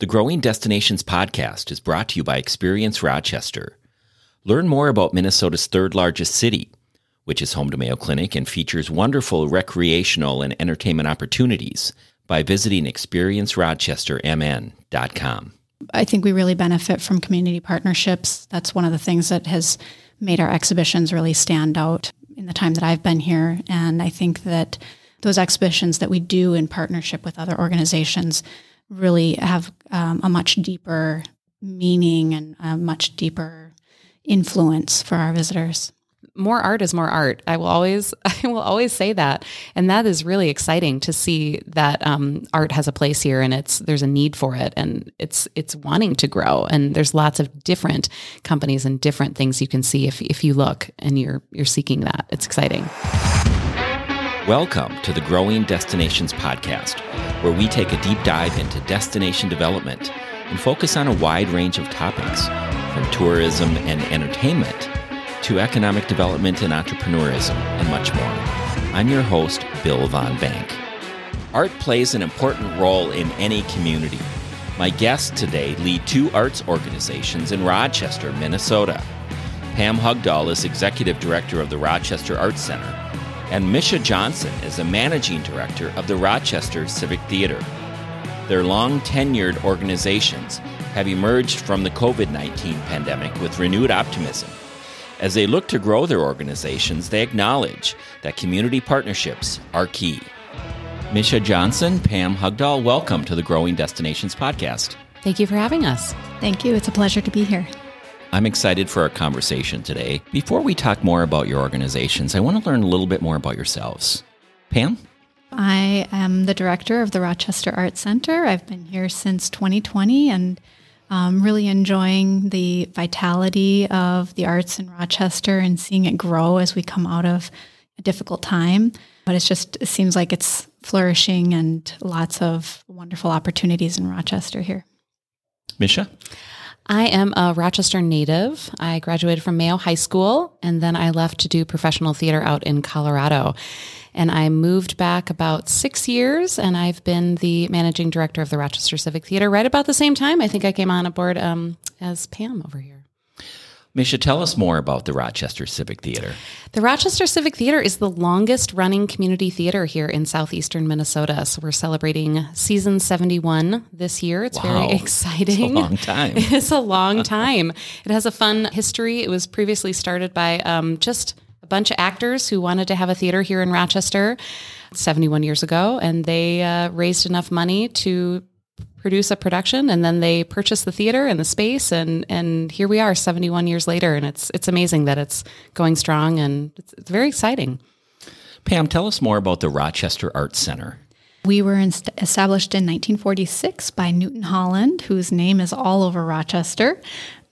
The Growing Destinations podcast is brought to you by Experience Rochester. Learn more about Minnesota's third largest city, which is home to Mayo Clinic and features wonderful recreational and entertainment opportunities by visiting experiencerochestermn.com. I think we really benefit from community partnerships. That's one of the things that has made our exhibitions really stand out in the time that I've been here. And I think that those exhibitions that we do in partnership with other organizations really have um, a much deeper meaning and a much deeper influence for our visitors more art is more art. I will always, I will always say that, and that is really exciting to see that um, art has a place here, and it's there's a need for it, and it's it's wanting to grow, and there's lots of different companies and different things you can see if if you look and you're you're seeking that. It's exciting. Welcome to the Growing Destinations podcast, where we take a deep dive into destination development and focus on a wide range of topics, from tourism and entertainment to economic development and entrepreneurism, and much more. I'm your host, Bill Von Bank. Art plays an important role in any community. My guests today lead two arts organizations in Rochester, Minnesota. Pam Hugdahl is executive director of the Rochester Arts Center and Misha Johnson is the managing director of the Rochester Civic Theater. Their long tenured organizations have emerged from the COVID 19 pandemic with renewed optimism. As they look to grow their organizations, they acknowledge that community partnerships are key. Misha Johnson, Pam Hugdahl, welcome to the Growing Destinations podcast. Thank you for having us. Thank you. It's a pleasure to be here. I'm excited for our conversation today. Before we talk more about your organizations, I want to learn a little bit more about yourselves. Pam? I am the director of the Rochester Arts Center. I've been here since 2020 and um, really enjoying the vitality of the arts in Rochester and seeing it grow as we come out of a difficult time. But it's just, it seems like it's flourishing and lots of wonderful opportunities in Rochester here. Misha? I am a Rochester native. I graduated from Mayo High School and then I left to do professional theater out in Colorado. And I moved back about six years and I've been the managing director of the Rochester Civic Theater right about the same time. I think I came on aboard um, as Pam over here. Misha, tell us more about the Rochester Civic Theater. The Rochester Civic Theater is the longest running community theater here in southeastern Minnesota. So we're celebrating season 71 this year. It's wow. very exciting. It's a long time. it's a long time. it has a fun history. It was previously started by um, just a bunch of actors who wanted to have a theater here in Rochester 71 years ago, and they uh, raised enough money to produce a production and then they purchase the theater and the space and and here we are 71 years later and it's it's amazing that it's going strong and it's, it's very exciting. Pam tell us more about the rochester arts center. We were inst- established in 1946 by newton holland whose name is all over rochester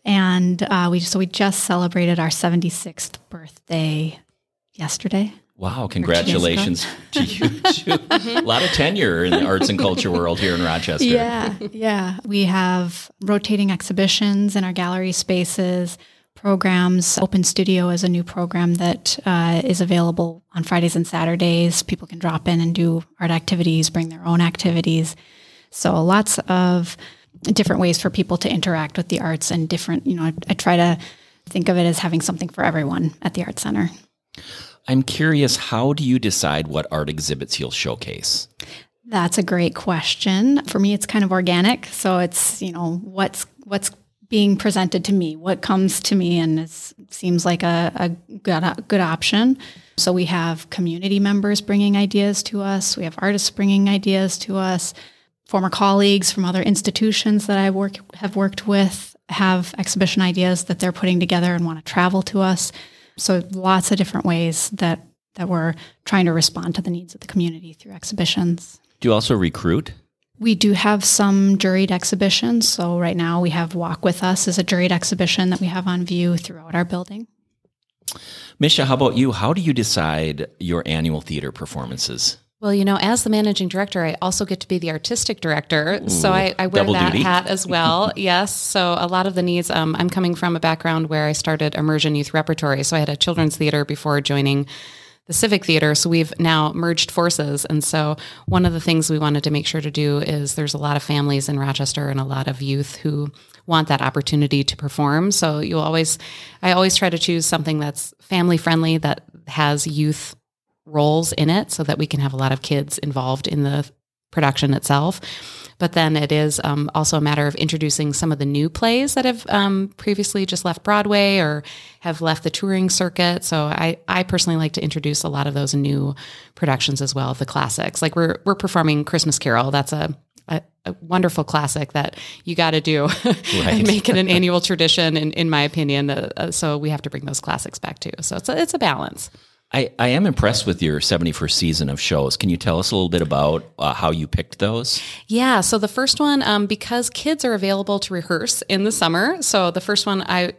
and uh, we so we just celebrated our 76th birthday yesterday Wow, congratulations to you too. a lot of tenure in the arts and culture world here in Rochester. Yeah, yeah. We have rotating exhibitions in our gallery spaces, programs. Open Studio is a new program that uh, is available on Fridays and Saturdays. People can drop in and do art activities, bring their own activities. So lots of different ways for people to interact with the arts and different, you know, I, I try to think of it as having something for everyone at the Art Center. I'm curious, how do you decide what art exhibits you'll showcase? That's a great question. For me, it's kind of organic. So it's, you know, what's, what's being presented to me, what comes to me, and it seems like a, a good, good option. So we have community members bringing ideas to us. We have artists bringing ideas to us. Former colleagues from other institutions that I work have worked with have exhibition ideas that they're putting together and want to travel to us. So lots of different ways that that we're trying to respond to the needs of the community through exhibitions. Do you also recruit? We do have some juried exhibitions. So right now we have Walk With Us as a juried exhibition that we have on view throughout our building. Misha, how about you? How do you decide your annual theater performances? Well, you know, as the managing director, I also get to be the artistic director. Ooh, so I, I wear that duty. hat as well. yes. So a lot of the needs, um, I'm coming from a background where I started immersion youth repertory. So I had a children's theater before joining the Civic Theater. So we've now merged forces. And so one of the things we wanted to make sure to do is there's a lot of families in Rochester and a lot of youth who want that opportunity to perform. So you always, I always try to choose something that's family friendly, that has youth roles in it so that we can have a lot of kids involved in the production itself. But then it is um, also a matter of introducing some of the new plays that have um, previously just left Broadway or have left the touring circuit. So I, I personally like to introduce a lot of those new productions as well, the classics. Like we're we're performing Christmas Carol. That's a a, a, wonderful classic that you got to do right. and make it an annual tradition, in, in my opinion. Uh, uh, so we have to bring those classics back too. So it's a, it's a balance. I, I am impressed with your 71st season of shows. Can you tell us a little bit about uh, how you picked those? Yeah. So the first one, um, because kids are available to rehearse in the summer. So the first one, I,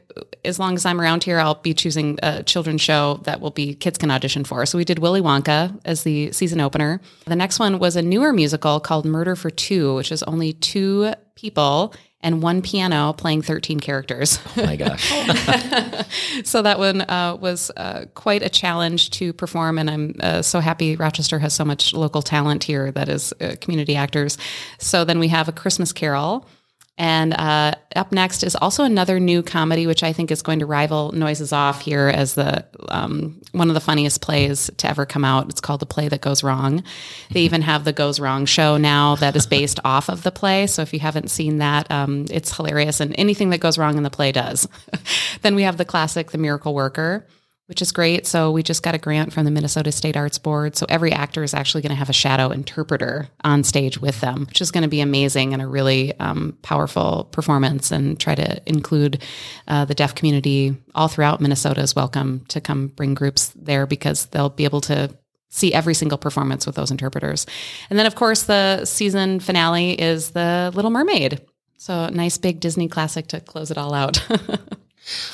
as long as I'm around here, I'll be choosing a children's show that will be kids can audition for. So we did Willy Wonka as the season opener. The next one was a newer musical called Murder for Two, which is only two people and one piano playing 13 characters. Oh my gosh. so that one uh, was uh, quite a challenge to perform. And I'm uh, so happy Rochester has so much local talent here that is uh, community actors. So then we have A Christmas Carol and uh, up next is also another new comedy, which I think is going to rival Noises Off here as the um, one of the funniest plays to ever come out. It's called The Play That Goes Wrong. They even have the Goes Wrong show now that is based off of the play. So if you haven't seen that, um, it's hilarious. And anything that goes wrong in the play does. then we have the classic The Miracle Worker which is great. So we just got a grant from the Minnesota State Arts Board. So every actor is actually going to have a shadow interpreter on stage with them, which is going to be amazing and a really um, powerful performance. And try to include uh, the deaf community all throughout Minnesota is welcome to come bring groups there because they'll be able to see every single performance with those interpreters. And then, of course, the season finale is The Little Mermaid. So, nice big Disney classic to close it all out.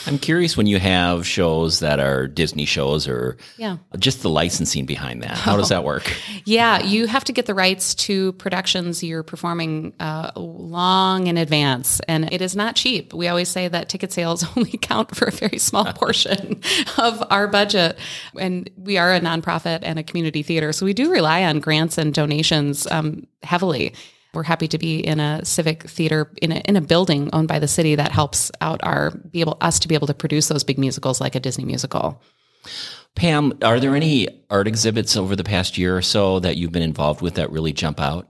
I'm curious when you have shows that are Disney shows or yeah. just the licensing behind that. How does that work? Yeah, you have to get the rights to productions you're performing uh, long in advance, and it is not cheap. We always say that ticket sales only count for a very small portion of our budget, and we are a nonprofit and a community theater, so we do rely on grants and donations um, heavily. We're happy to be in a civic theater in a, in a building owned by the city that helps out our be able us to be able to produce those big musicals like a Disney musical. Pam, are there any art exhibits over the past year or so that you've been involved with that really jump out?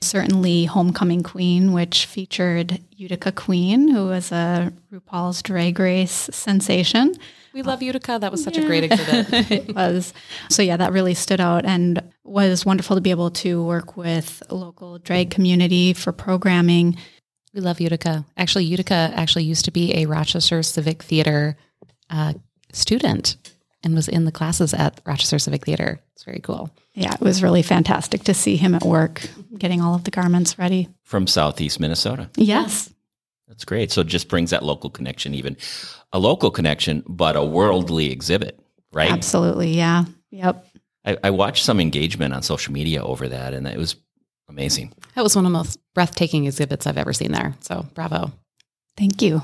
Certainly, Homecoming Queen, which featured Utica Queen, who was a RuPaul's Drag Race sensation. We love Utica. That was such yeah. a great exhibit. it was. So, yeah, that really stood out and was wonderful to be able to work with a local drag community for programming. We love Utica. Actually, Utica actually used to be a Rochester Civic Theater uh, student and was in the classes at Rochester Civic Theater. It's very cool. Yeah, it was really fantastic to see him at work getting all of the garments ready. From Southeast Minnesota. Yes. That's great. So it just brings that local connection, even a local connection, but a worldly exhibit, right? Absolutely. Yeah. Yep. I, I watched some engagement on social media over that, and it was amazing. That was one of the most breathtaking exhibits I've ever seen there. So bravo. Thank you.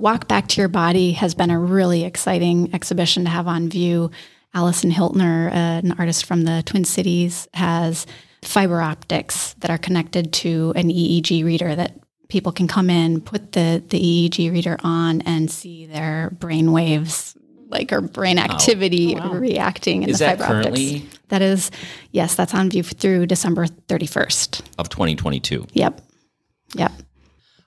Walk Back to Your Body has been a really exciting exhibition to have on view. Allison Hiltner, uh, an artist from the Twin Cities, has fiber optics that are connected to an EEG reader that people can come in, put the, the EEG reader on, and see their brain waves, like or brain activity oh. Wow. reacting in is the that fiber currently? optics. That is, yes, that's on view through December 31st. Of 2022. Yep. Yep.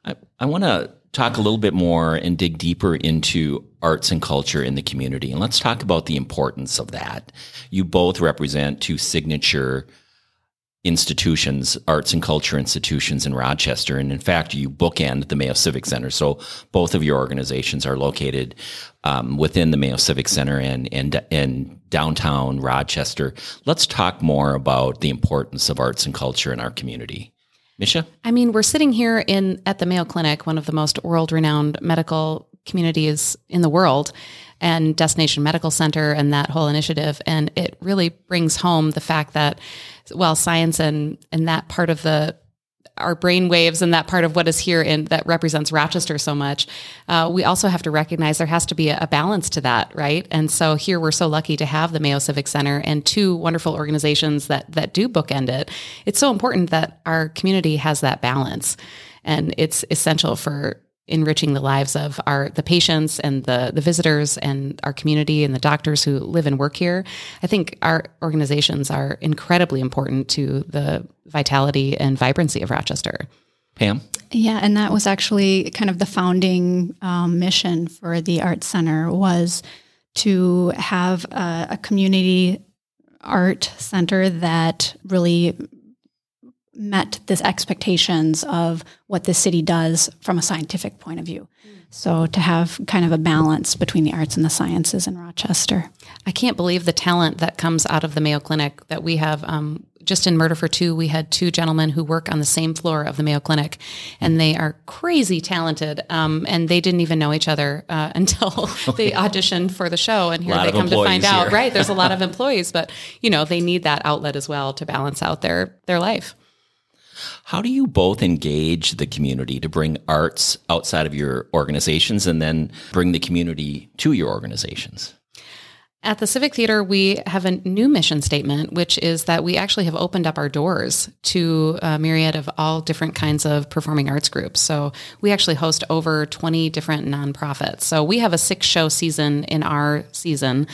I, I want to talk a little bit more and dig deeper into arts and culture in the community. And let's talk about the importance of that. You both represent two signature institutions, arts and culture institutions in Rochester. And in fact, you bookend the Mayo Civic Center. So both of your organizations are located um, within the Mayo Civic Center and, and, and downtown Rochester. Let's talk more about the importance of arts and culture in our community. Misha? I mean, we're sitting here in at the Mayo Clinic, one of the most world-renowned medical communities in the world and Destination Medical Center and that whole initiative. And it really brings home the fact that, while science and, and that part of the our brain waves and that part of what is here and that represents Rochester so much, uh, we also have to recognize there has to be a, a, balance to that, right? And so here we're so lucky to have the Mayo Civic Center and two wonderful organizations that that do bookend it. It's so important that our community has that balance, and it's essential for enriching the lives of our the patients and the the visitors and our community and the doctors who live and work here. I think our organizations are incredibly important to the vitality and vibrancy of Rochester. Pam? Yeah, and that was actually kind of the founding um, mission for the Art Center was to have a, a community art center that really met the expectations of what the city does from a scientific point of view. So to have kind of a balance between the arts and the sciences in Rochester. I can't believe the talent that comes out of the Mayo Clinic that we have. Um, just in Murder for Two, we had two gentlemen who work on the same floor of the Mayo Clinic, and they are crazy talented. Um, and they didn't even know each other uh, until they auditioned for the show, and here they come to find out. Right, there's a lot of employees, but you know they need that outlet as well to balance out their their life. How do you both engage the community to bring arts outside of your organizations and then bring the community to your organizations? At the Civic Theater, we have a new mission statement, which is that we actually have opened up our doors to a myriad of all different kinds of performing arts groups. So we actually host over 20 different nonprofits. So we have a six show season in our season,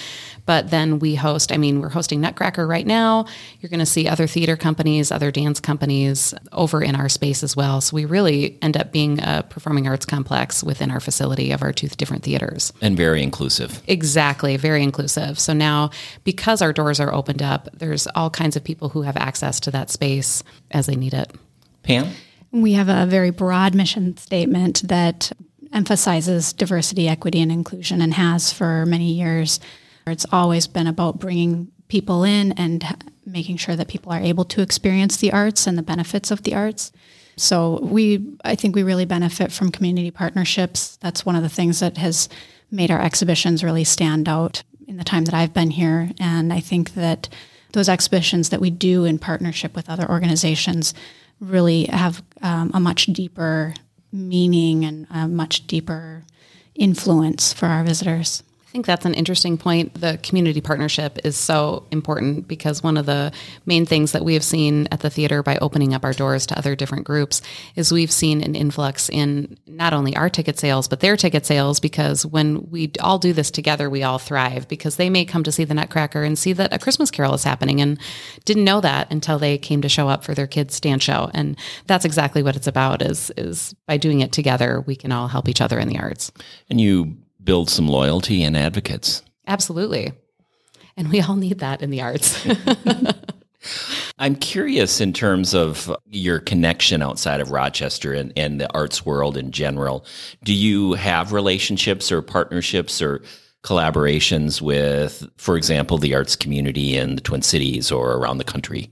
but then we host, I mean, we're hosting Nutcracker right now. You're going to see other theater companies, other dance companies over in our space as well. So we really end up being a performing arts complex within our facility of our two different theaters. And very inclusive. Exactly, very inclusive. So now, because our doors are opened up, there's all kinds of people who have access to that space as they need it. Pam? We have a very broad mission statement that emphasizes diversity, equity, and inclusion and has for many years. It's always been about bringing people in and making sure that people are able to experience the arts and the benefits of the arts. So we I think we really benefit from community partnerships. That's one of the things that has made our exhibitions really stand out in the time that I've been here and I think that those exhibitions that we do in partnership with other organizations really have um, a much deeper meaning and a much deeper influence for our visitors. I think that's an interesting point. The community partnership is so important because one of the main things that we have seen at the theater by opening up our doors to other different groups is we've seen an influx in not only our ticket sales, but their ticket sales because when we all do this together, we all thrive because they may come to see the Nutcracker and see that a Christmas Carol is happening and didn't know that until they came to show up for their kids' dance show. And that's exactly what it's about is, is by doing it together, we can all help each other in the arts. And you build some loyalty and advocates. Absolutely. And we all need that in the arts. I'm curious in terms of your connection outside of Rochester and, and the arts world in general. Do you have relationships or partnerships or collaborations with, for example, the arts community in the Twin Cities or around the country?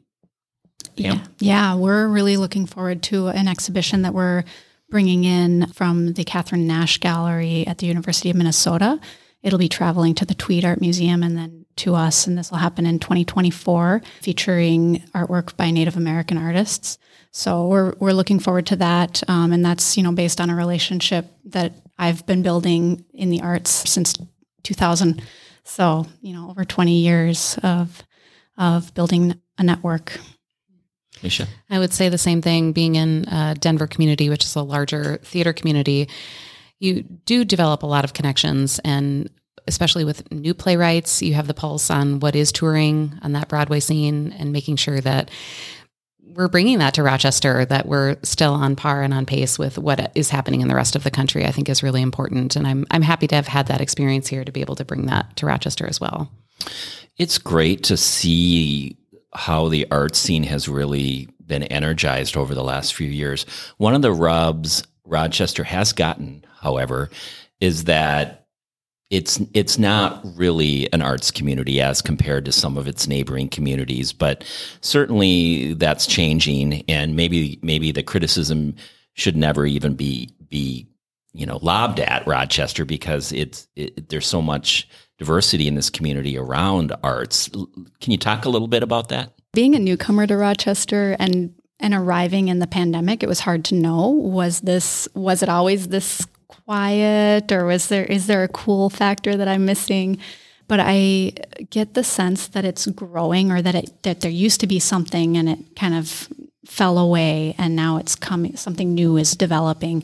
Yeah. yeah, we're really looking forward to an exhibition that we're bringing in from the Katherine Nash Gallery at the University of Minnesota. It'll be traveling to the Tweed Art Museum and then to us, and this will happen in 2024, featuring artwork by Native American artists. So we're we're looking forward to that, um, and that's you know based on a relationship that I've been building in the arts since 2000. So you know over 20 years of of building a network. Misha? I would say the same thing being in uh, Denver community, which is a larger theater community. You do develop a lot of connections and especially with new playwrights, you have the pulse on what is touring on that Broadway scene and making sure that we're bringing that to Rochester, that we're still on par and on pace with what is happening in the rest of the country, I think is really important. And I'm, I'm happy to have had that experience here to be able to bring that to Rochester as well. It's great to see how the art scene has really been energized over the last few years. One of the rubs Rochester has gotten, however, is that it's it's not really an arts community as compared to some of its neighboring communities, but certainly that's changing and maybe maybe the criticism should never even be be you know lobbed at Rochester because it's it, there's so much diversity in this community around arts. Can you talk a little bit about that? Being a newcomer to Rochester and and arriving in the pandemic, it was hard to know was this was it always this quiet or was there is there a cool factor that I'm missing? But I get the sense that it's growing or that it that there used to be something and it kind of fell away and now it's coming something new is developing.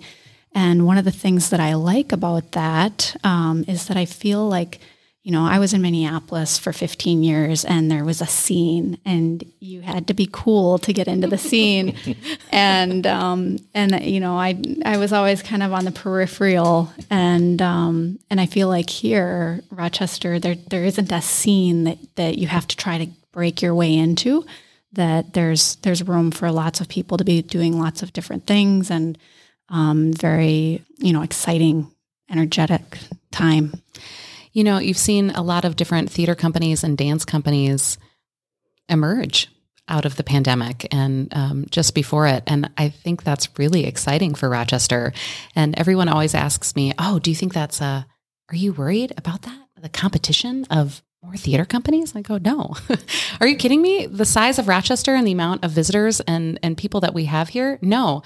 And one of the things that I like about that um, is that I feel like you know, I was in Minneapolis for 15 years and there was a scene and you had to be cool to get into the scene. and, um, and, you know, I, I was always kind of on the peripheral and, um, and I feel like here, Rochester, there, there isn't a scene that, that you have to try to break your way into that there's, there's room for lots of people to be doing lots of different things and, um, very, you know, exciting, energetic time. You know, you've seen a lot of different theater companies and dance companies emerge out of the pandemic and um, just before it. And I think that's really exciting for Rochester. And everyone always asks me, Oh, do you think that's a, are you worried about that? The competition of more theater companies? I go, no. Are you kidding me? The size of Rochester and the amount of visitors and, and people that we have here? No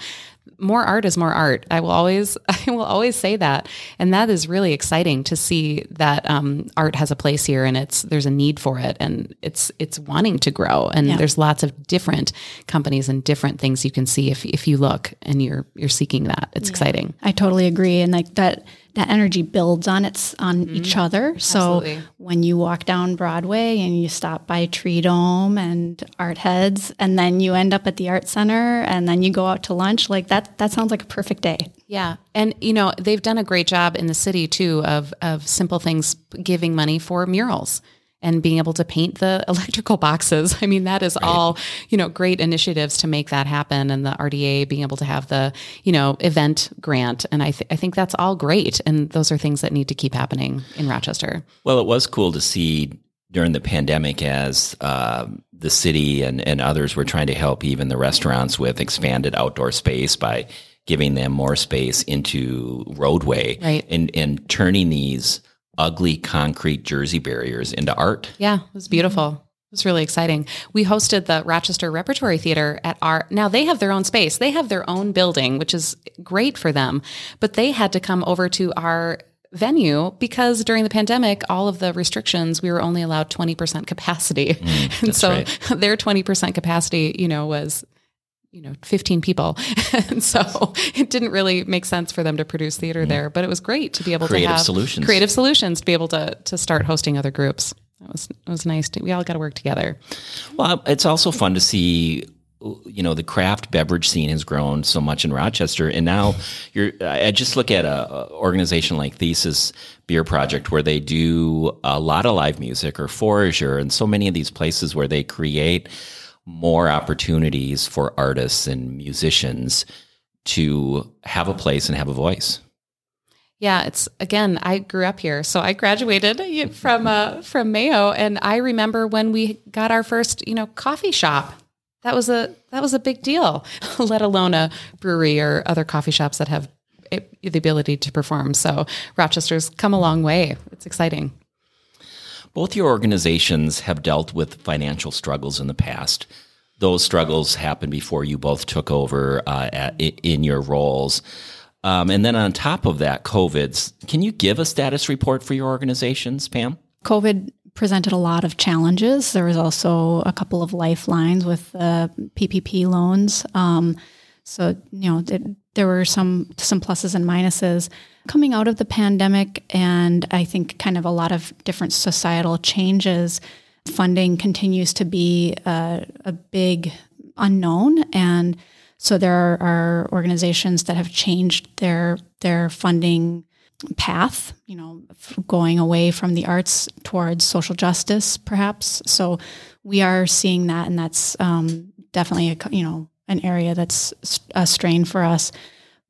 more art is more art. I will always, I will always say that, and that is really exciting to see that um, art has a place here, and it's there's a need for it, and it's it's wanting to grow, and yeah. there's lots of different companies and different things you can see if if you look and you're you're seeking that. It's yeah. exciting. I totally agree, and like that that energy builds on its on mm-hmm. each other. So Absolutely. when you walk down Broadway and you stop by Tree Dome and Art Heads, and then you end up at the Art Center, and then you go out to lunch, like that that sounds like a perfect day. Yeah, and you know they've done a great job in the city too of of simple things, giving money for murals and being able to paint the electrical boxes. I mean, that is right. all, you know, great initiatives to make that happen. And the RDA being able to have the, you know, event grant. And I, th- I think that's all great. And those are things that need to keep happening in Rochester. Well, it was cool to see during the pandemic as uh, the city and, and others were trying to help even the restaurants with expanded outdoor space by giving them more space into roadway right. and, and turning these ugly concrete Jersey barriers into art. Yeah, it was beautiful. It was really exciting. We hosted the Rochester Repertory Theater at our now they have their own space. They have their own building, which is great for them. But they had to come over to our venue because during the pandemic, all of the restrictions, we were only allowed 20% capacity. Mm, and so right. their 20% capacity, you know, was you know 15 people and so it didn't really make sense for them to produce theater mm. there but it was great to be able creative to have solutions creative solutions to be able to to start hosting other groups it was it was nice to, we all got to work together well it's also fun to see you know the craft beverage scene has grown so much in Rochester, and now you're. I just look at a, a, organization like Thesis Beer Project, where they do a lot of live music, or Forager, and so many of these places where they create more opportunities for artists and musicians to have a place and have a voice. Yeah, it's again. I grew up here, so I graduated from uh, from Mayo, and I remember when we got our first, you know, coffee shop. That was a that was a big deal. Let alone a brewery or other coffee shops that have the ability to perform. So Rochester's come a long way. It's exciting. Both your organizations have dealt with financial struggles in the past. Those struggles happened before you both took over uh, at, in your roles. Um, and then on top of that, COVID's, can you give a status report for your organizations, Pam? COVID presented a lot of challenges. There was also a couple of lifelines with uh, PPP loans. Um, so you know, it, there were some some pluses and minuses coming out of the pandemic, and I think kind of a lot of different societal changes. Funding continues to be a, a big unknown, and so there are organizations that have changed their their funding path, you know, going away from the arts towards social justice, perhaps. So we are seeing that, and that's um, definitely a you know an area that's a strain for us.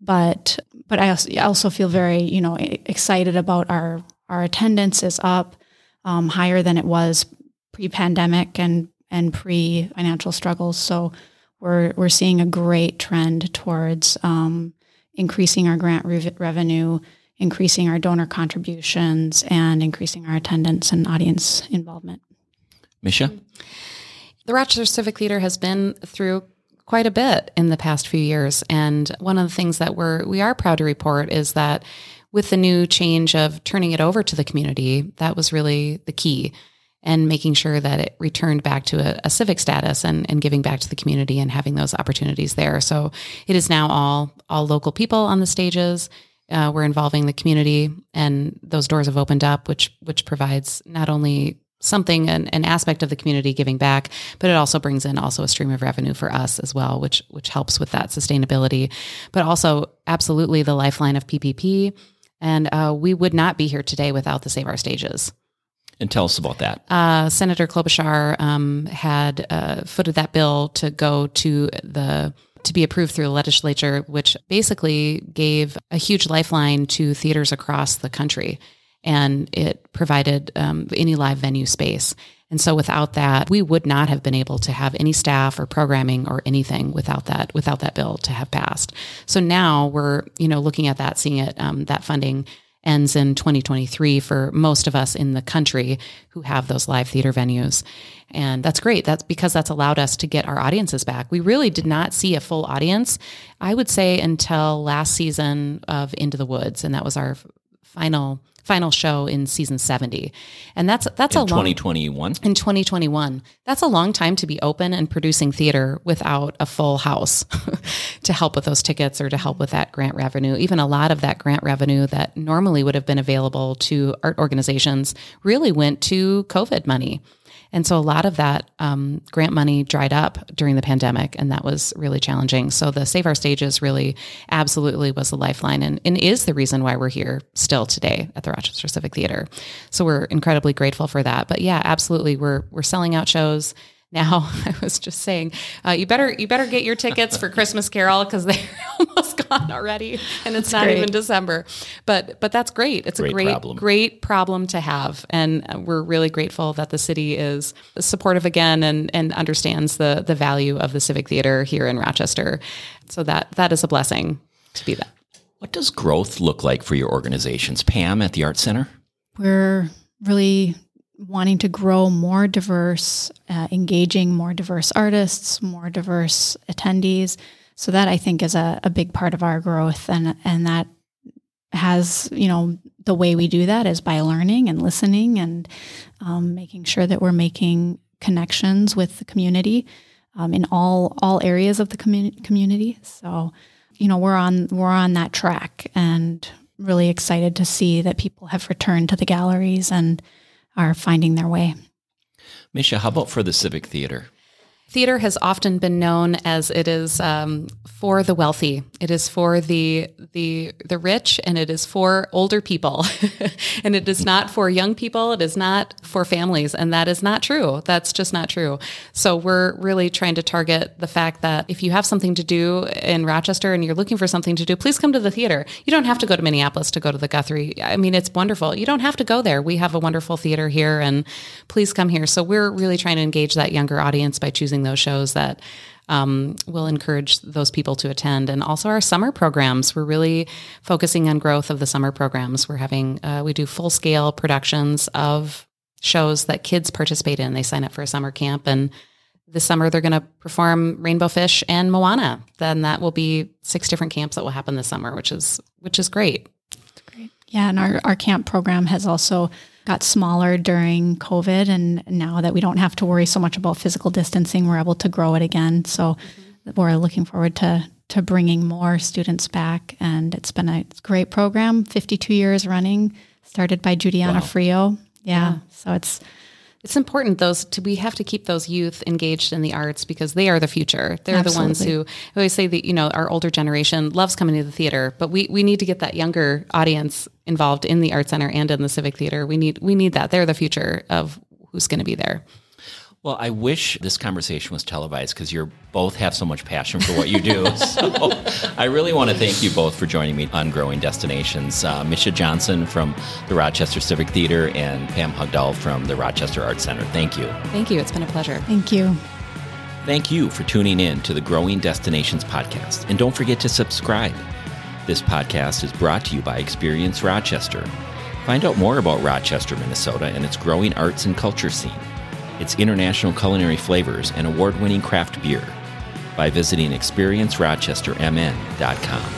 But but I also, feel very you know excited about our our attendance is up um, higher than it was pre-pandemic and and pre-financial struggles. So we're we're seeing a great trend towards um, increasing our grant re- revenue, increasing our donor contributions, and increasing our attendance and audience involvement. Misha, the Rochester Civic Theater has been through quite a bit in the past few years. And one of the things that we're we are proud to report is that with the new change of turning it over to the community, that was really the key and making sure that it returned back to a, a, civic status and, and giving back to the community and having those opportunities there. So it is now all all local people on the stages. Uh, we're involving the community, and those doors have opened up, which which provides not only something an, an aspect of the community giving back but it also brings in also a stream of revenue for us as well which which helps with that sustainability but also absolutely the lifeline of ppp and uh, we would not be here today without the save our stages and tell us about that. Uh, Senator Klobuchar um, had uh, footed that bill to go to the to be approved through the legislature, which basically gave a huge lifeline to theaters across the country, and it provided um, any live venue space. And so without that, we would not have been able to have any staff or programming or anything without that without that bill to have passed. So now we're you know looking at that, seeing it um, that funding ends in 2023 for most of us in the country who have those live theater venues. And that's great. That's because that's allowed us to get our audiences back. We really did not see a full audience, I would say, until last season of Into the Woods. And that was our final final show in season 70 and that's that's in a long 2021 in 2021 that's a long time to be open and producing theater without a full house to help with those tickets or to help with that grant revenue. Even a lot of that grant revenue that normally would have been available to art organizations really went to covid money and so a lot of that um, grant money dried up during the pandemic, and that was really challenging. So the Save Our Stages really absolutely was the lifeline and, and is the reason why we're here still today at the Rochester Civic Theater. So we're incredibly grateful for that. But yeah, absolutely, we're we're selling out shows now i was just saying uh, you better you better get your tickets for christmas carol because they're almost gone already and it's that's not great. even december. But but that's great. It's great a great problem. great problem to have and we're really grateful that the city is supportive again and and understands the the value of the civic theater here in rochester. So that that is a blessing to be that. What does growth look like for your organizations? Pam at the art center? We're really wanting to grow more diverse, uh, engaging more diverse artists, more diverse attendees. So that I think is a, a big part of our growth, and and that has you know the way we do that is by learning and listening and um, making sure that we're making connections with the community um, in all all areas of the community. community. So you know we're on we're on that track and really excited to see that people have returned to the galleries and are finding their way. Misha, how about for the Civic Theater? Theater has often been known as it is um, for the wealthy. It is for the the the rich, and it is for older people, and it is not for young people. It is not for families, and that is not true. That's just not true. So we're really trying to target the fact that if you have something to do in Rochester and you're looking for something to do, please come to the theater. You don't have to go to Minneapolis to go to the Guthrie. I mean, it's wonderful. You don't have to go there. We have a wonderful theater here, and please come here. So we're really trying to engage that younger audience by choosing those shows that um, will encourage those people to attend. And also our summer programs. We're really focusing on growth of the summer programs. We're having, uh, we do full scale productions of shows that kids participate in. They sign up for a summer camp and this summer they're going to perform Rainbow Fish and Moana. Then that will be six different camps that will happen this summer, which is which is great. Great. Yeah, and our, our camp program has also got smaller during COVID. And now that we don't have to worry so much about physical distancing, we're able to grow it again. So mm-hmm. we're looking forward to to bringing more students back. And it's been a great program, 52 years running, started by Judiana wow. Frio. Yeah, yeah. So it's it's important those to we have to keep those youth engaged in the arts because they are the future. They're Absolutely. the ones who I always say that you know our older generation loves coming to the theater, but we we need to get that younger audience involved in the art center and in the civic theater. We need we need that. They're the future of who's going to be there. Well, I wish this conversation was televised because you both have so much passion for what you do. so I really want to thank you both for joining me on Growing Destinations. Uh, Misha Johnson from the Rochester Civic Theater and Pam Hugdahl from the Rochester Arts Center. Thank you. Thank you. It's been a pleasure. Thank you. Thank you for tuning in to the Growing Destinations podcast. And don't forget to subscribe. This podcast is brought to you by Experience Rochester. Find out more about Rochester, Minnesota and its growing arts and culture scene its international culinary flavors, and award winning craft beer. by visiting experiencerochestermn.com.